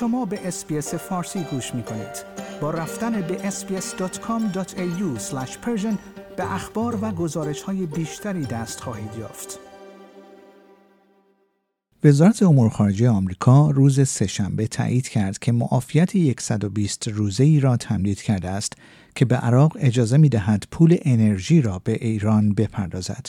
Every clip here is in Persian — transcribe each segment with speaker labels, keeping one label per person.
Speaker 1: شما به اسپیس فارسی گوش می کنید. با رفتن به sbs.com.au به اخبار و گزارش های بیشتری دست خواهید یافت.
Speaker 2: وزارت امور خارجه آمریکا روز سهشنبه تایید کرد که معافیت 120 روزه ای را تمدید کرده است که به عراق اجازه می دهد پول انرژی را به ایران بپردازد.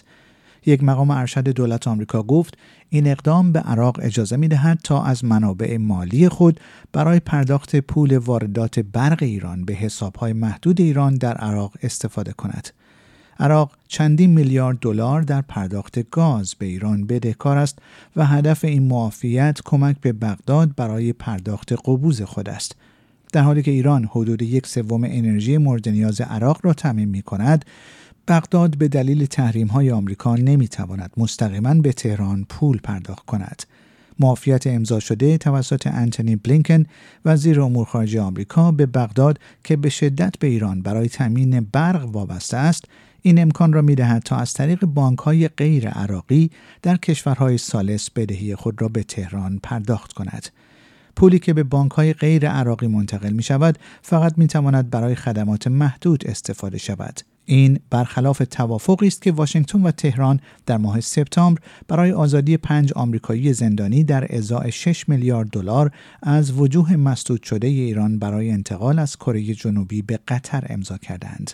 Speaker 2: یک مقام ارشد دولت آمریکا گفت این اقدام به عراق اجازه می دهد تا از منابع مالی خود برای پرداخت پول واردات برق ایران به حسابهای محدود ایران در عراق استفاده کند. عراق چندین میلیارد دلار در پرداخت گاز به ایران بدهکار است و هدف این معافیت کمک به بغداد برای پرداخت قبوز خود است. در حالی که ایران حدود یک سوم انرژی مورد نیاز عراق را تامین می کند، بغداد به دلیل تحریم های آمریکا نمی تواند مستقیما به تهران پول پرداخت کند. معافیت امضا شده توسط انتونی بلینکن وزیر امور خارجه آمریکا به بغداد که به شدت به ایران برای تامین برق وابسته است این امکان را می دهد تا از طریق بانک های غیر عراقی در کشورهای سالس بدهی خود را به تهران پرداخت کند. پولی که به بانک های غیر عراقی منتقل می شود فقط می تواند برای خدمات محدود استفاده شود. این برخلاف توافقی است که واشنگتن و تهران در ماه سپتامبر برای آزادی پنج آمریکایی زندانی در ازای 6 میلیارد دلار از وجوه مسدود شده ایران برای انتقال از کره جنوبی به قطر امضا کردند.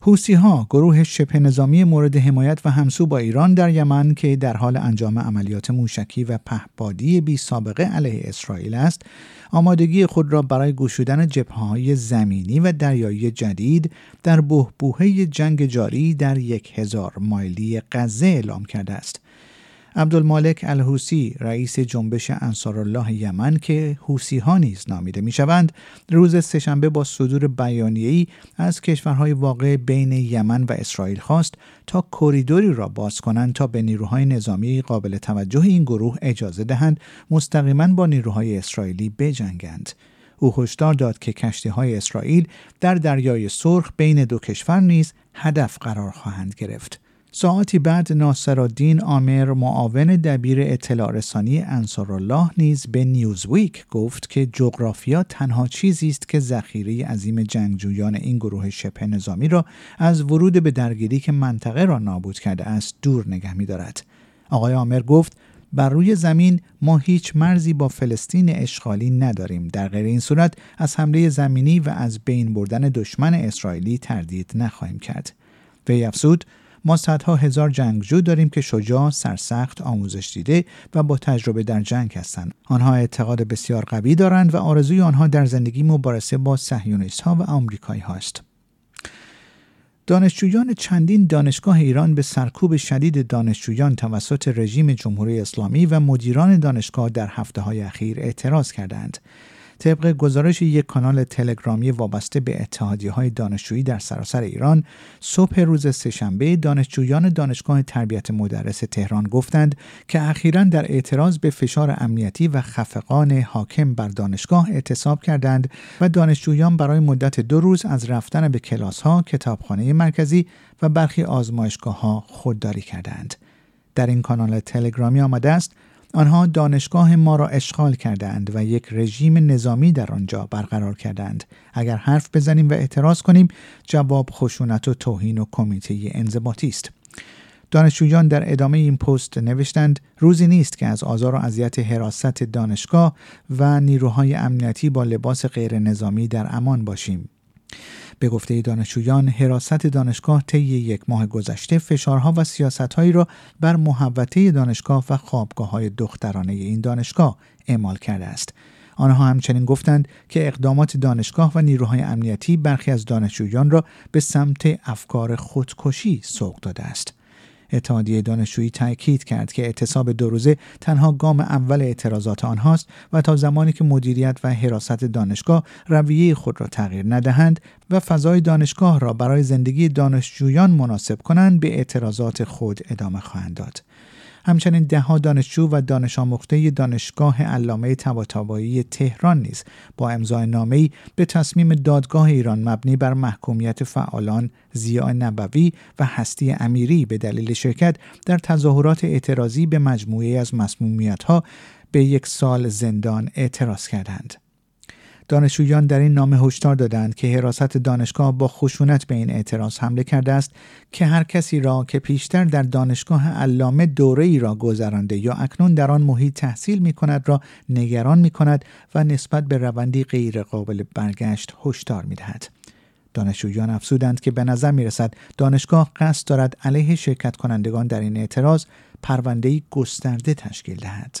Speaker 2: حوسی ها گروه شبه نظامی مورد حمایت و همسو با ایران در یمن که در حال انجام عملیات موشکی و پهپادی بی سابقه علیه اسرائیل است آمادگی خود را برای گشودن جبهه زمینی و دریایی جدید در بهبوهه جنگ جاری در یک هزار مایلی غزه اعلام کرده است. عبدالمالک الحوسی رئیس جنبش انصارالله یمن که حوسی ها نیز نامیده می شوند روز سهشنبه با صدور بیانیه‌ای از کشورهای واقع بین یمن و اسرائیل خواست تا کریدوری را باز کنند تا به نیروهای نظامی قابل توجه این گروه اجازه دهند مستقیما با نیروهای اسرائیلی بجنگند او هشدار داد که کشتی های اسرائیل در دریای سرخ بین دو کشور نیز هدف قرار خواهند گرفت. ساعتی بعد ناصرالدین آمر معاون دبیر اطلاع رسانی انصارالله نیز به نیوزویک گفت که جغرافیا تنها چیزی است که ذخیره عظیم جنگجویان این گروه شبه نظامی را از ورود به درگیری که منطقه را نابود کرده است دور نگه می‌دارد. آقای آمر گفت بر روی زمین ما هیچ مرزی با فلسطین اشغالی نداریم در غیر این صورت از حمله زمینی و از بین بردن دشمن اسرائیلی تردید نخواهیم کرد وی افزود ما صدها هزار جنگجو داریم که شجاع، سرسخت، آموزش دیده و با تجربه در جنگ هستند. آنها اعتقاد بسیار قوی دارند و آرزوی آنها در زندگی مبارزه با صهیونیست ها و آمریکایی هاست. دانشجویان چندین دانشگاه ایران به سرکوب شدید دانشجویان توسط رژیم جمهوری اسلامی و مدیران دانشگاه در هفته های اخیر اعتراض کردند. طبق گزارش یک کانال تلگرامی وابسته به اتحادیه های دانشجویی در سراسر ایران صبح روز سهشنبه دانشجویان دانشگاه تربیت مدرس تهران گفتند که اخیرا در اعتراض به فشار امنیتی و خفقان حاکم بر دانشگاه اعتصاب کردند و دانشجویان برای مدت دو روز از رفتن به کلاس ها، کتابخانه مرکزی و برخی آزمایشگاه ها خودداری کردند. در این کانال تلگرامی آمده است آنها دانشگاه ما را اشغال کردند و یک رژیم نظامی در آنجا برقرار کردند اگر حرف بزنیم و اعتراض کنیم جواب خشونت و توهین و کمیته انضباطی است. دانشجویان در ادامه این پست نوشتند روزی نیست که از آزار و اذیت حراست دانشگاه و نیروهای امنیتی با لباس غیر نظامی در امان باشیم. به گفته دانشجویان حراست دانشگاه طی یک ماه گذشته فشارها و سیاستهایی را بر محوطه دانشگاه و خوابگاه های دخترانه این دانشگاه اعمال کرده است. آنها همچنین گفتند که اقدامات دانشگاه و نیروهای امنیتی برخی از دانشجویان را به سمت افکار خودکشی سوق داده است. اتحادیه دانشجویی تاکید کرد که اعتصاب دو روزه تنها گام اول اعتراضات آنهاست و تا زمانی که مدیریت و حراست دانشگاه رویه خود را تغییر ندهند و فضای دانشگاه را برای زندگی دانشجویان مناسب کنند به اعتراضات خود ادامه خواهند داد. همچنین دهها دانشجو و دانش آموخته دانشگاه علامه طباطبایی تهران نیز با امضای نامه‌ای به تصمیم دادگاه ایران مبنی بر محکومیت فعالان زیاء نبوی و هستی امیری به دلیل شرکت در تظاهرات اعتراضی به مجموعه از مسمومیت‌ها به یک سال زندان اعتراض کردند. دانشجویان در این نامه هشدار دادند که حراست دانشگاه با خشونت به این اعتراض حمله کرده است که هر کسی را که پیشتر در دانشگاه علامه دوره ای را گذرانده یا اکنون در آن محیط تحصیل می کند را نگران می کند و نسبت به روندی غیر قابل برگشت هشدار می دهد. دانشجویان افزودند که به نظر می رسد دانشگاه قصد دارد علیه شرکت کنندگان در این اعتراض پرونده‌ای گسترده تشکیل دهد.